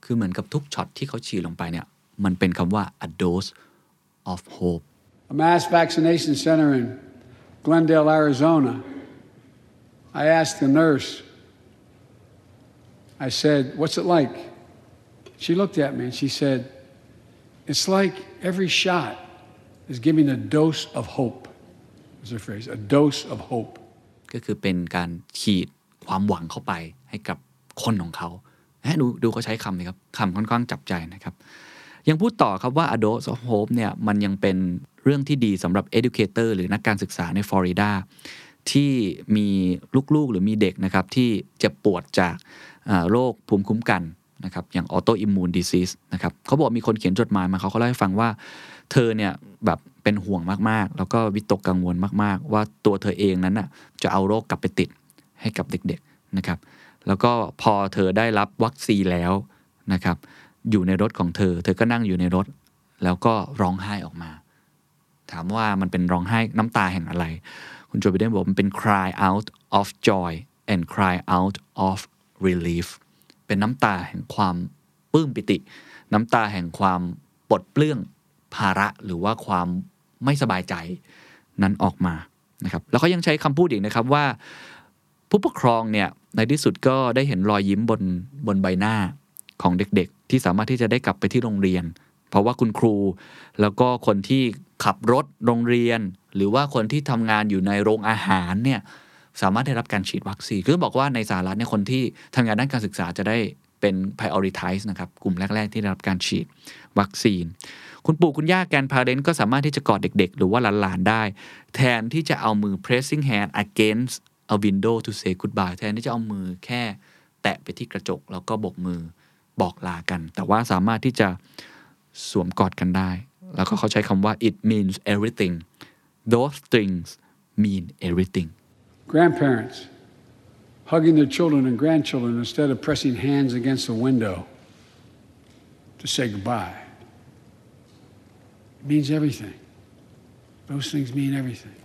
คือเหมือนกับทุกช็อตที่เขาฉีดลงไปเนี่ย มันเป็นคำว่า a dose of hope a mass vaccination center in Glendale, Arizona. I asked the nurse, I said, What's it like? She looked at me and she said, It's like every shot is giving a dose of hope. Was her phrase, a dose of hope. ก็คือเป็นการฉีดความหวังเข้าไปให้กับคนของเขาดูดูเขาใช้คำนี้ครับคำค่อนข้างจับใจนะครับ ยังพูดต่อครับว่า a dose of hope เนี่ยมันยังเป็นเรื่องที่ดีสำหรับ educator หรือนักการศึกษาในฟลอริดาที่มีลูกๆหรือมีเด็กนะครับที่เจ็บปวดจากโรคภูมิคุ้มกันนะครับอย่างออโตอิมมูนดิซิสนะครับเขาบอกมีคนเขียนจดหมายมาเขาเขาเล่าให้ฟังว่า เธอเนี่ยแบบเป็นห่วงมากๆ แล้วก็วิตกกังวลมากๆ ว่าตัวเธอเองนั้นน่ะจะเอาโรคกลับไปติดให้กับเด็กๆนะครับแล้วก็พอเธอได้รับวัคซีนแล้วนะครับ อยู่ในรถของเธอ เธอก็นั่งอยู่ในรถ แล้วก็ร้องไห้ออกมา ถามว่ามันเป็นร้องไห้น้ำตาแห่งอะไร คุณโจบิเดนบอกมันเป็น cry out of joy and cry out of relief เป็นน้ำตาแห่งความปลื้มปิติ น้ำตาแห่งความปลดเปลื้องภาระหรือว่าความไม่สบายใจนั้นออกมานะครับแล้วเขายังใช้คำพูดอีกนะครับว่า ผู้ปกครองเนี่ยในที่สุดก็ได้เห็นรอยยิ้มบนบนใบหน้าของเด็ก ที่สามารถที่จะได้กลับไปที่โรงเรียน เพราะว่าคุณครู แล้วก็คนที่ขับรถโรงเรียน หรือว่าคนที่ทำงานอยู่ในโรงอาหารเนี่ยสามารถได้รับการฉีดวัคซีน คือบอกว่าในสหรัฐเนี่ยคนที่ทำงานด้านการศึกษาจะได้เป็น prioritize นะครับ กลุ่มแรก ๆ ที่ได้รับการฉีดวัคซีน คุณปู่คุณย่าแกนพาเรนต์ก็สามารถที่จะกอดเด็ก ๆ หรือว่าหลานๆได้ แทนที่จะเอามือ pressing hand against a window to say goodbye แทนที่จะเอามือแค่แตะไปที่กระจก แล้วก็บกมือ บอกลากัน แต่ว่าสามารถที่จะสวมกอดกันได้ แล้วก็เขาใช้คำว่า it means everything those things mean everything Grandparents hugging their children and grandchildren instead of pressing hands against the window to say goodbye. It means everything. Those things mean everything.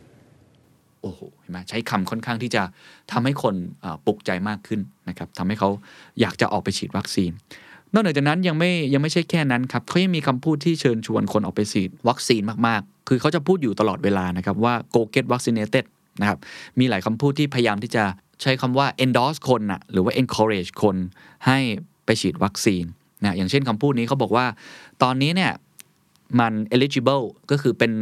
โอ้โหเห็นไหมใช้คำค่อนข้างที่จะทำให้คนปลุกใจมากขึ้นนะครับทำให้เขาอยากจะออกไปฉีดวัคซีน นอกจากนั้นยังไม่ยังไม่ใช่แค่นั้นครับเขายังมีคำพูดที่เชิญชวนคนออกไปฉีดวัคซีนมากๆ คือเขาจะพูดอยู่ตลอดเวลานะครับว่า go get vaccinated นะครับมีหลายคำพูดที่พยายามที่จะใช้คำว่า endorse คนนะหรือว่า encourage คนให้ไปฉีดวัคซีนนะอย่างเช่นคำพูดนี้เขาบอกว่า ตอนนี้เนี่ยมัน eligible ก็คือเป็น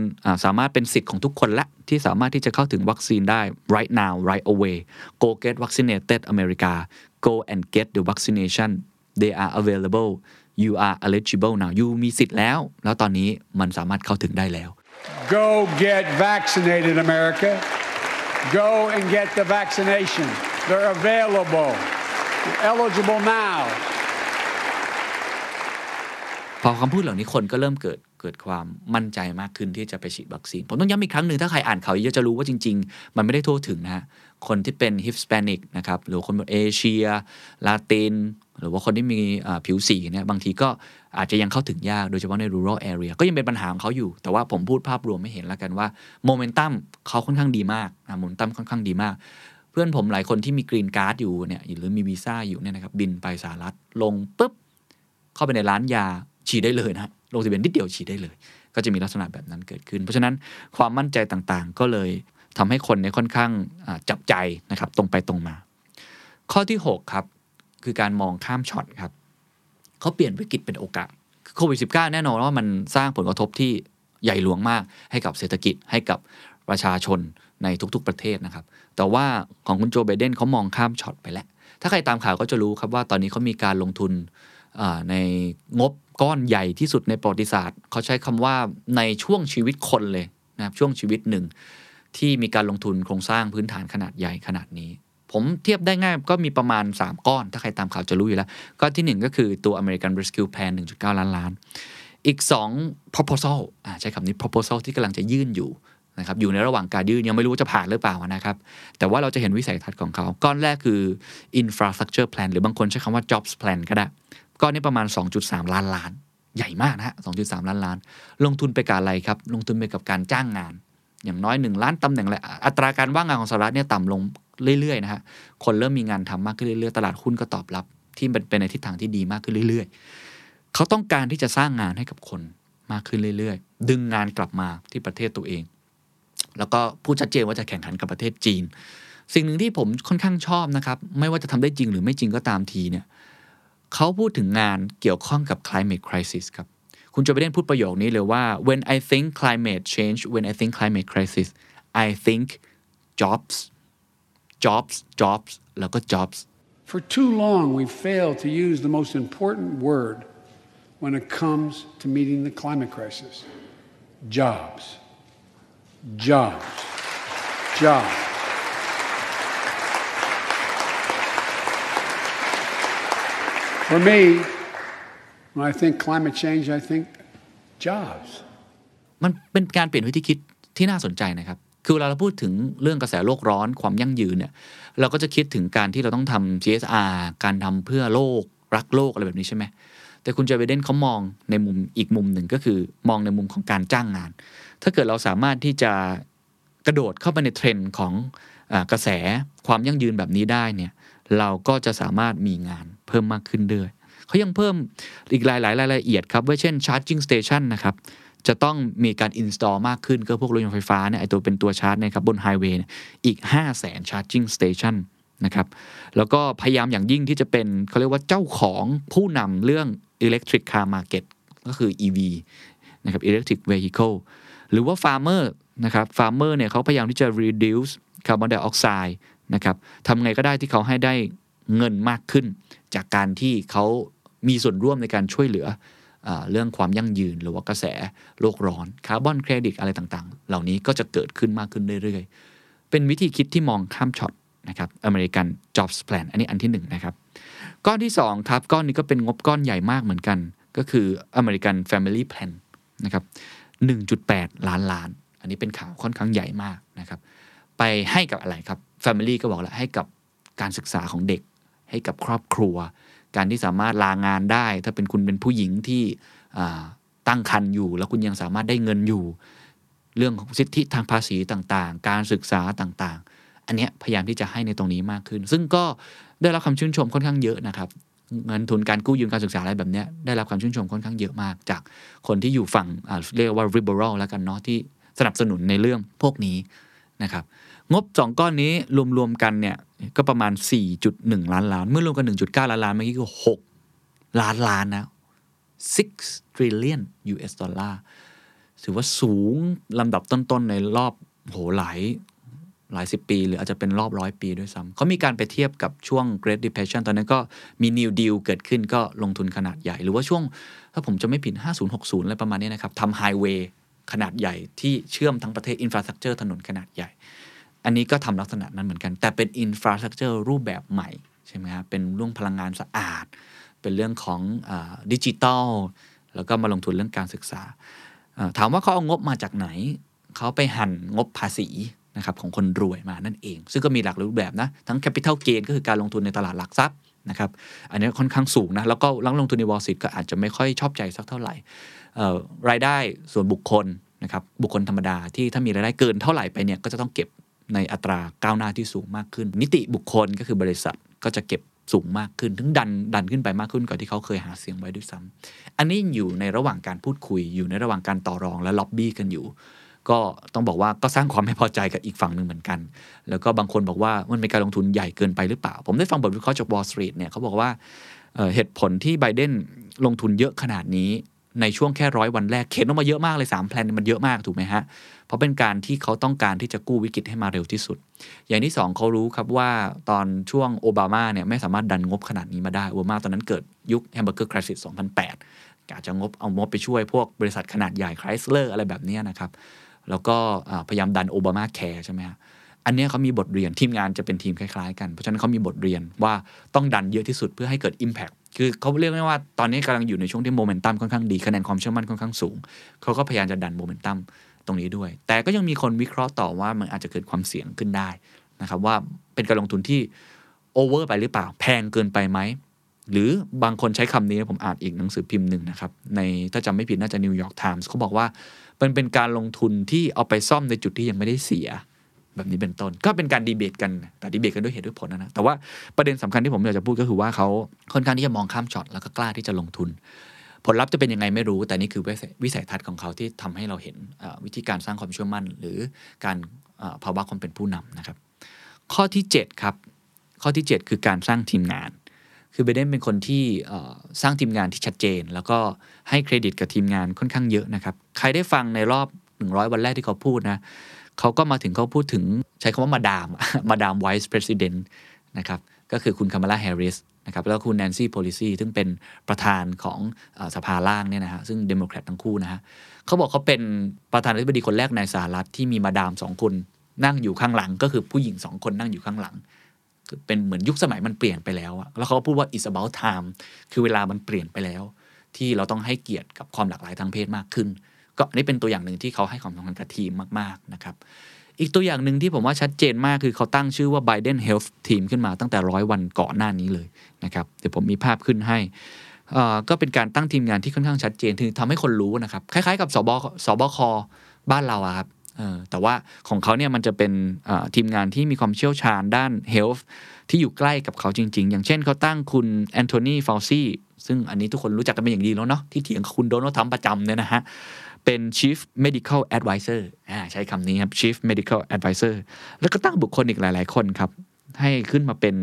สามารถเป็นสิทธิ์ของทุกคนละ ที่สามารถที่จะเข้าถึงวัคซีนได้ right now right away go get vaccinated America go and get the vaccination they are available you are eligible now you มีสิทธิ์แล้ว แล้วตอนนี้มันสามารถเข้าถึงได้แล้ว Go get vaccinated, America. Go and get the vaccination. They're available. You're eligible now. พอคำพูดเหล่านี้คนก็เริ่มเกิดเกิดความมั่นใจมากขึ้นที่จะไปฉีดวัคซีน ผมต้องย้ำอีกครั้งหนึ่งถ้าใครอ่านข่าวเยอะจะรู้ว่าจริง ๆ มันไม่ได้ทั่วถึงนะฮะคนที่เป็นฮิสแปนิกนะครับหรือคนเอเชีย ลาติน หรือว่าคนที่มีผิวสีเนี่ยบางทีก็อาจจะยังเข้าถึงยากโดยเฉพาะใน rural area ก็ยังเป็นปัญหาของเขาอยู่ แต่ว่าผมพูดภาพรวมให้เห็นแล้วกันว่าโมเมนตัมเขาค่อนข้างดีมากโมเมนตัมค่อนข้างดีมาก เพื่อนผมหลายคนที่มี green card อยู่เนี่ยหรือมีวีซ่าอยู่เนี่ยนะครับบินไปสหรัฐลงปุ๊บเข้าไปในร้านยาฉีดได้เลยนะลงทะเบียนนิดเดียวฉีดได้เลย ก็จะมีลักษณะแบบนั้นเกิดขึ้น เพราะฉะนั้นความมั่นใจต่างๆ ก็เลยทำให้คนเนี่ยค่อนข้างจับจ่ายนะครับตรงไปตรงมา ข้อที่ 6 ครับ คือการมองข้ามช็อตครับเขาเปลี่ยนวิกฤตเป็นโอกาสโควิด -19 แน่นอนว่ามันสร้างผลกระทบที่ใหญ่หลวงมากให้กับเศรษฐกิจให้กับประชาชนในทุกๆประเทศนะครับ แต่ว่าของคุณโจไบเดนเขามองข้ามช็อตไปแล้ว ถ้าใครตามข่าวก็จะรู้ครับว่าตอนนี้เขามีการลงทุนในงบก้อนใหญ่ที่สุดในประวัติศาสตร์ เขาใช้คำว่าในช่วงชีวิตคนเลยนะครับช่วงชีวิตหนึ่งที่มีการลงทุนโครงสร้างพื้นฐานขนาดใหญ่ขนาดนี้ ผมเทียบได้ง่ายก็มีประมาณ 3 ก้อน ถ้าใครตามข่าวจะรู้อยู่แล้ว ก้อนที่ 1 ก็คือตัว American Rescue Plan 1.9 ล้านล้าน อีก 2 proposal ใช้คำนี้ proposal ที่กำลังจะยื่นอยู่นะครับอยู่ในระหว่างการยื่นยังไม่รู้จะผ่านหรือเปล่านะครับ แต่ว่าเราจะเห็นวิสัยทัศน์ของเขา ก้อนแรกคือ infrastructure plan หรือบางคนใช้คำว่า jobs plan ก็ได้ ก้อนนี้ประมาณ 2.3 ล้านล้าน ใหญ่มากนะฮะ 2.3 ล้านล้าน ลงทุนไปกับอะไรครับ ลงทุนไปกับการจ้างงาน อย่างน้อย 1 ล้านตำแหน่งเลยอัตราการว่างงานของสหรัฐเนี่ยต่ำลง เรื่อยๆนะฮะคนเริ่มมีงานทำมากขึ้นเรื่อยๆ ตลาดหุ้นก็ตอบรับ ที่เป็นในทิศทางที่ดีมากขึ้นเรื่อย ๆ เขาต้องการที่จะสร้างงานให้กับคนมากขึ้นเรื่อย ๆ ดึงงานกลับมาที่ประเทศตัวเอง แล้วก็พูดชัดเจนว่าจะแข่งขันกับประเทศจีน สิ่งหนึ่งที่ผมค่อนข้างชอบนะครับ ไม่ว่าจะทำได้จริงหรือไม่จริงก็ตามทีเนี่ยเขาพูดถึงงานเกี่ยวข้องกับ climate crisis ครับคุณโจไบเดนพูดประโยคนี้เลยว่า when I think climate change when I think climate crisis I think jobs jobs jobs แล้วก็ jobs For too long, we've failed to use the most important word when it comes to meeting the climate crisis jobs. Jobs. Jobs. For me, when I think climate change, I think jobs. มันเป็นการเปลี่ยนวิธีคิดที่น่าสนใจนะครับ คือเวลาเราพูดถึงเรื่องกระแสโลกร้อนความยั่งยืนเนี่ยเราก็จะคิดถึงการที่เราต้องทำ CSR การทำเพื่อโลก รักโลกอะไรแบบนี้ใช่ไหมแต่คุณโจไบเดนเขามองในมุมอีกมุมหนึ่งก็คือมองในมุมของการจ้างงาน ถ้าเกิดเราสามารถที่จะกระโดดเข้าไปในเทรนด์ของอกระแสความยั่งยืนแบบนี้ได้เนี่ยเราก็จะสามารถมีงานเพิ่มมากขึ้นด้วยเขายังเพิ่มอีกหลายๆรายละเอียดครับว่าเช่น charging station นะครับ จะต้องมีการ install มากขึ้น ก็พวกรถยนต์ไฟฟ้าเนี่ยไอตัวเป็นตัวชาร์จนะครับบนไฮเวย์อีก 5 0 0แสน charging station นะครับแล้วก็พยายามอย่างยิ่งที่จะเป็นเขาเรียกว่าเจ้าของผู้นำเรื่อง electric car market ก็คือ EV นะครับ electric vehicle หรือว่า farmer นะครับ farmer เนี่ยเขาพยายามที่จะ reduce carbon dioxide นะครับทำไงก็ได้ที่เขาให้ได้เงินมากขึ้น จากการที่เขามีส่วนร่วมในการช่วยเหลือ เรื่องความยั่งยืนหรือว่ากระแสโลกร้อนคาร์บอนเครดิตอะไรต่างๆ เหล่านี้ก็จะเกิดขึ้นมากขึ้นเรื่อยๆ เป็นวิธีคิดที่มองข้ามช็อตนะครับ American Jobs Plan อันนี้อันที่หนึ่งนะครับก้อนที่สองครับก้อนนี้ก็เป็นงบก้อนใหญ่มากเหมือนกัน ก็คือ American Family Plan นะครับ1.8 ล้านล้าน อันนี้เป็นข่าวค่อนข้างใหญ่มากนะครับ ไปให้กับอะไรครับ Family ก็บอกแล้วให้กับการศึกษาของเด็ก ให้กับครอบครัว การที่สามารถลางานได้ ถ้าเป็นคุณเป็นผู้หญิงที่ตั้งครรภ์อยู่ แล้วคุณยังสามารถได้เงินอยู่ เรื่องของสิทธิทางภาษีต่างๆ การศึกษาต่างๆ อันนี้พยายามที่จะให้ในตรงนี้มากขึ้น ซึ่งก็ได้รับคำชื่นชมค่อนข้างเยอะนะครับเงินทุนการกู้ยืมการศึกษาอะไรแบบนี้ได้รับคำชื่นชมค่อนข้างเยอะมาก จากคนที่อยู่ฝั่งเรียกว่า liberal แล้วกันเนาะที่สนับสนุนในเรื่องพวกนี้นะครับ งบ 2 ก้อนนี้รวมๆกันเนี่ยก็ประมาณ 4.1 ล้านล้าน เมื่อรวมกัน 1.9 ล้านล้านเมื่อกี้ก็ 6 ล้านล้านนะ6 trillion US ดอลลาร์ถือว่าสูงลำดับต้น ๆ ในรอบโหหลายหลายสิบปี หรืออาจจะเป็นรอบร้อยปีด้วยซ้ำเขามีการไปเทียบกับช่วง Great Depression ตอนนั้นก็มี New Deal เกิดขึ้นก็ลงทุนขนาดใหญ่ หรือว่าช่วง ถ้าผมจะไม่ผิด 5060 อะไรประมาณนี้นะครับทำไฮเวย์ขนาดใหญ่ที่เชื่อมทั้งประเทศ infrastructure ถนนขนาดใหญ่ อันนี้ก็ทำลักษณะนั้นเหมือนกัน แต่เป็น infrastructure รูปแบบใหม่ใช่ไหมครับเป็นเรื่องพลังงานสะอาด เป็นเรื่องของดิจิตอลแล้วก็มาลงทุนเรื่องการศึกษา ถามว่าเขาเอางบมาจากไหน เขาไปหั่นงบภาษีนะครับของคนรวยมานั่นเอง ซึ่งก็มีหลากหลายรูปแบบนะ ทั้ง capital gain ก็คือการลงทุนในตลาดหลักทรัพย์นะครับอันนี้ค่อนข้างสูงนะ แล้วก็ลังลงทุนในวอล l ิ t ก็อาจจะไม่ค่อยชอบใจสักเท่าไหร่รายได้ส่วนบุคคลนะครับบุคคลธรรมดาที่ถ้ามีรายได้เกินเท่าไหร่ไปเนี่ยก็จะต้องเก็บ ในอัตราก้าวหน้าที่สูงมากขึ้น นิติบุคคลก็คือบริษัทก็จะเก็บสูงมากขึ้น ถึงดันดันขึ้นไปมากขึ้นกว่าที่เขาเคยหาเสียงไว้ด้วยซ้ำอันนี้อยู่ในระหว่างการพูดคุย อยู่ในระหว่างการต่อรองและล็อบบี้กันอยู่ ก็ต้องบอกว่าก็สร้างความไม่พอใจกับอีกฝั่งหนึ่งเหมือนกัน แล้วก็บางคนบอกว่ามันเป็นการลงทุนใหญ่เกินไปหรือเปล่า ผมได้ฟังบทวิเคราะห์จาก Wall Street เนี่ยเขาบอกว่าเเหตุผลที่ไบเดนลงทุนเยอะขนาดนี้ ในช่วงแค่ร้อยวันแรกเข็นออกมาเยอะมากเลย3แพลนมันเยอะมากถูกไหมฮะ เพราะเป็นการที่เขาต้องการที่จะกู้วิกฤตให้มาเร็วที่สุด อย่างที่สองเขารู้ครับว่าตอนช่วงโอบามาเนี่ยไม่สามารถดันงบขนาดนี้มาได้โอบามาตอนนั้นเกิดยุคแฮมเบอร์เกอร์ crisis 2008อาจจะงบเอางบไปช่วยพวกบริษัทขนาดใหญ่ไครสเลอร์อะไรแบบนี้นะครับแล้วก็พยายามดันโอบามาแคร์ใช่ไหมฮะอันนี้เขามีบทเรียนทีมงานจะเป็นทีมคล้ายๆ กัน เพราะฉะนั้นเขามีบทเรียนว่าต้องดันเยอะที่สุดเพื่อให้เกิด Impact คือเขาเรียกได้ว่าตอนนี้กำลังอยู่ในช่วงที่โมเมนตัมค่อนข้างดีคะแนนความเชื่อมั่นค่อนข้างสูงเขาก็พยายามจะดันโมเมนตัมตรงนี้ด้วย แต่ก็ยังมีคนวิเคราะห์ต่อว่ามันอาจจะเกิดความเสี่ยงขึ้นได้นะครับว่าเป็นการลงทุนที่โอเวอร์ไปหรือเปล่า แพงเกินไปไหม หรือบางคนใช้คำนี้ผมอ่านอีกหนังสือพิมพ์หนึ่งนะครับ ในถ้าจำไม่ผิดน่าจะนิวยอร์กไทมส์เขาบอกว่ามันเป็นการลงทุนที่เอาไปซ่อมในจุดที่ยังไม่ได้เสีย แบบนี้เป็นต้น ก็เป็นการดีเบตกันแต่ดีเบตกันด้วยเหตุด้วยผลนะนะแต่ว่าประเด็นสำคัญที่ผมอยากจะพูดก็คือว่าเขาค่อนข้างที่จะมองข้ามช็อตแล้วก็กล้าที่จะลงทุน ผลลัพธ์จะเป็นยังไงไม่รู้ แต่นี่คือวิสัยทัศน์ของเขาที่ทำให้เราเห็นวิธีการสร้างความเชื่อมั่น หรือการภาวะความเป็นผู้นำนะครับ ข้อที่7ครับข้อที่ 7 คือการสร้างทีมงาน คือไบเดนเป็นคนที่สร้างทีมงานที่ชัดเจน แล้วก็ให้เครดิตกับทีมงานค่อนข้างเยอะนะครับ ใครได้ฟังในรอบ 100 วันแรกที่เขาพูดนะ เขาก็มาถึงเขาพูดถึงใช้คำว่ามาดาม มาดามไวส์ประธานนะครับ ก็คือคุณคามาลาแฮร์ริสนะครับ แล้วคุณแนนซี่โพลิซีซึ่งเป็นประธานของอสภาล่างเนี่ยนะฮะ ซึ่งเดโมแครตทั้งคู่นะฮะเขาบอกเขาเป็นประธานาธิบดีคนแรกในสหรัฐที่มีมาดามสองคนนั่งอยู่ข้างหลัง ก็คือผู้หญิงสองคนนั่งอยู่ข้างหลังเป็นเหมือนยุคสมัยมันเปลี่ยนไปแล้วอะแล้วเขาก็พูดว่า it's about time คือเวลามันเปลี่ยนไปแล้ว ที่เราต้องให้เกียรติกับความหลากหลายทางเพศมากขึ้น ก็อันนี้เป็นตัวอย่างหนึ่งที่เขาให้ความสำคัญกับทีมมากๆนะครับอีกตัวอย่างหนึ่งที่ผมว่าชัดเจนมากคือเขาตั้งชื่อว่า Biden Health Team ขึ้นมาตั้งแต่ร้อยวันก่อนหน้านี้เลยนะครับเดี๋ยวผมมีภาพขึ้นให้ก็เป็นการตั้งทีมงานที่ค่อนข้างชัดเจนถึงทำให้คนรู้นะครับ คล้ายๆ กับสบสบคบ้านเราครับแต่ว่าของเขาเนี่ยมันจะเป็นทีมงานที่มีความเชี่ยวชาญด้าน health ที่อยู่ใกล้กับเขาจริง ๆ อย่างเช่นเขาตั้งคุณแอนโทนีฟาวซีซึ่งอันนี้ทุกคนรู้จักกันเป็นอย่างดีแล้วเนาะที่เถียงคุณโดนัลด์ทรัมป์ประจำเนี่ยนะฮะ เป็น Chief Medical Advisor อ่าใช้คำนี้ครับ Chief Medical Advisor แล้วก็ตั้งบุคคลอีกหลาย ๆ คนครับ ให้ขึ้นมาเป็น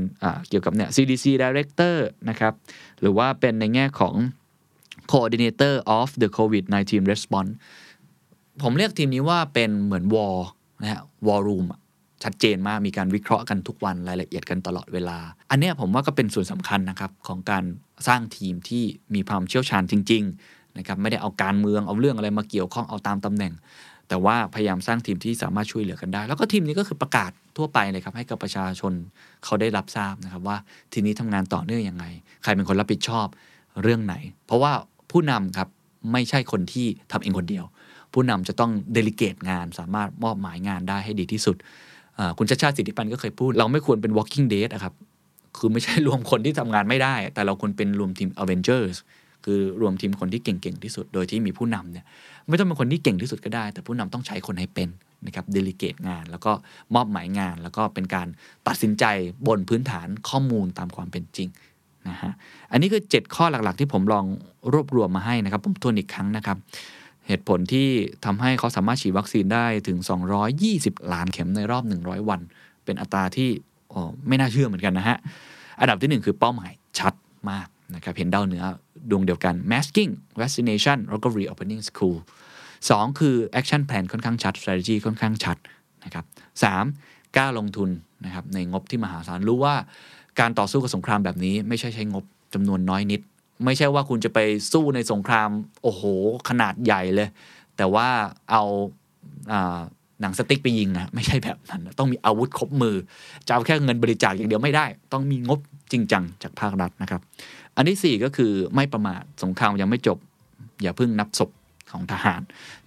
เกี่ยวกับเนี่ย CDC Director นะครับ หรือว่าเป็นในแง่ของ Coordinator of the COVID-19 Response ผมเรียกทีมนี้ว่าเป็นเหมือนวอลนะฮะวอลรูมชัดเจนมากมีการวิเคราะห์กันทุกวันรายละเอียดกันตลอดเวลา อันนี้ผมว่าก็เป็นส่วนสำคัญนะครับ ของการสร้างทีมที่มีความเชี่ยวชาญจริง นะครับไม่ได้เอาการเมืองเอาเรื่องอะไรมาเกี่ยวข้องเอาตามตำแหน่ง แต่ว่าพยายามสร้างทีมที่สามารถช่วยเหลือกันได้ แล้วก็ทีมนี้ก็คือประกาศทั่วไปเลยครับให้กับประชาชนเขาได้รับทราบนะครับว่าทีนี้ทำงานต่อเนื่องยังไง ใครเป็นคนรับผิดชอบเรื่องไหน เพราะว่าผู้นำครับไม่ใช่คนที่ทำเองคนเดียว ผู้นำจะต้องเดลิเกตงาน สามารถมอบหมายงานได้ให้ดีที่สุด คุณชาชาติสิทธิพันธ์ก็เคยพูด เราไม่ควรเป็น walking dead อะครับคือไม่ใช่รวมคนที่ทำงานไม่ได้ แต่เราควรเป็นรวมทีม Avengers คือรวมทีมคนที่เก่งๆที่สุด โดยที่มีผู้นำเนี่ยไม่ต้องเป็นคนที่เก่งที่สุดก็ได้ แต่ผู้นำต้องใช้คนให้เป็นนะครับเดลิเกตงาน แล้วก็มอบหมายงาน แล้วก็เป็นการตัดสินใจบนพื้นฐานข้อมูลตามความเป็นจริงนะฮะอันนี้คือ 7 ข้อหลักๆ ที่ผมลองรวบรวมมาให้นะครับ ผมทวนอีกครั้งนะครับ เหตุผลที่ทำให้เขาสามารถฉีดวัคซีนได้ถึง 220 ล้านเข็มในรอบ 100 วัน เป็นอัตราที่ไม่น่าเชื่อเหมือนกันนะฮะอันดับที่หนึ่งคือเป้าหมายชัดมาก นะครับเห็นดาวเหนือดวงเดียวกัน masking vaccination แล้วก็ reopening school สองคือ action plan ค่อนข้างชัด strategy ค่อนข้างชัดนะครับสามกล้าลงทุนนะครับในงบที่มหาศาลรู้ว่าการต่อสู้กับสงครามแบบนี้ ไม่ใช่ใช้งบจำนวนน้อยนิด ไม่ใช่ว่าคุณจะไปสู้ในสงคราม โอ้โห ขนาดใหญ่เลย แต่ว่าเอาอา หนังสติ๊กไปยิงนะไม่ใช่แบบนั้น ต้องมีอาวุธครบมือจะเอาแค่เงินบริจาคอย่างเดียวไม่ได้ ต้องมีงบจริงจังจากภาครัฐนะครับ อันที่ 4 ก็คือไม่ประมาทสงครามยังไม่จบ อย่าเพิ่งนับศพของทหาร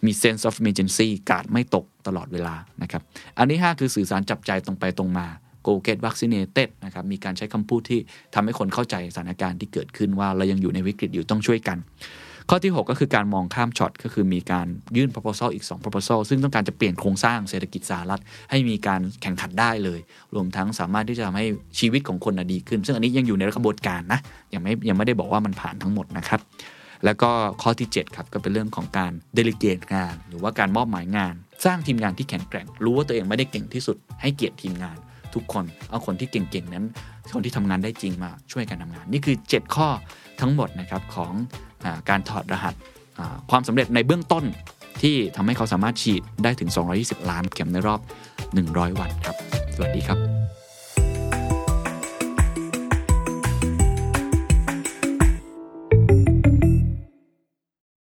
มี sense of emergency การดไม่ตกตลอดเวลานะครับ อันที่ 5 คือสื่อสารจับใจตรงไปตรงมา go get vaccinated นะครับ มีการใช้คำพูดที่ทำให้คนเข้าใจสถานการณ์ที่เกิดขึ้นว่าเรายังอยู่ในวิกฤตอยู่ต้องช่วยกัน ข้อที่ 6 ก็คือการมองข้ามช็อตก็คือมีการยื่น proposal อีก 2 proposal ซึ่งต้องการจะเปลี่ยนโครงสร้างเศรษฐกิจสหรัฐ ให้มีการแข่งขันได้เลย รวมทั้งสามารถที่จะทำให้ชีวิตของคนดีขึ้น ซึ่งอันนี้ยังอยู่ในกระบวนการนะยังไม่ยังไม่ได้บอกว่ามันผ่านทั้งหมดนะครับแล้วก็ข้อที่ 7 ครับ ก็เป็นเรื่องของการเดลิเกตงาน หรือว่าการมอบหมายงาน สร้างทีมงานที่แข็งแกร่ง รู้ว่าตัวเองไม่ได้เก่งที่สุด ให้เกียรติทีมงาน ทุกคน เอาคนที่เก่งๆนั้น คนที่ทำงานได้จริงมาช่วยกันทำงาน นี่คือ 7 ข้อทั้งหมดนะครับของ การถอดรหัสความสำเร็จในเบื้องต้นที่ทำให้เขาสามารถฉีดได้ถึง 220 ล้านเข็มในรอบ 100 วันครับ สวัสดีครับ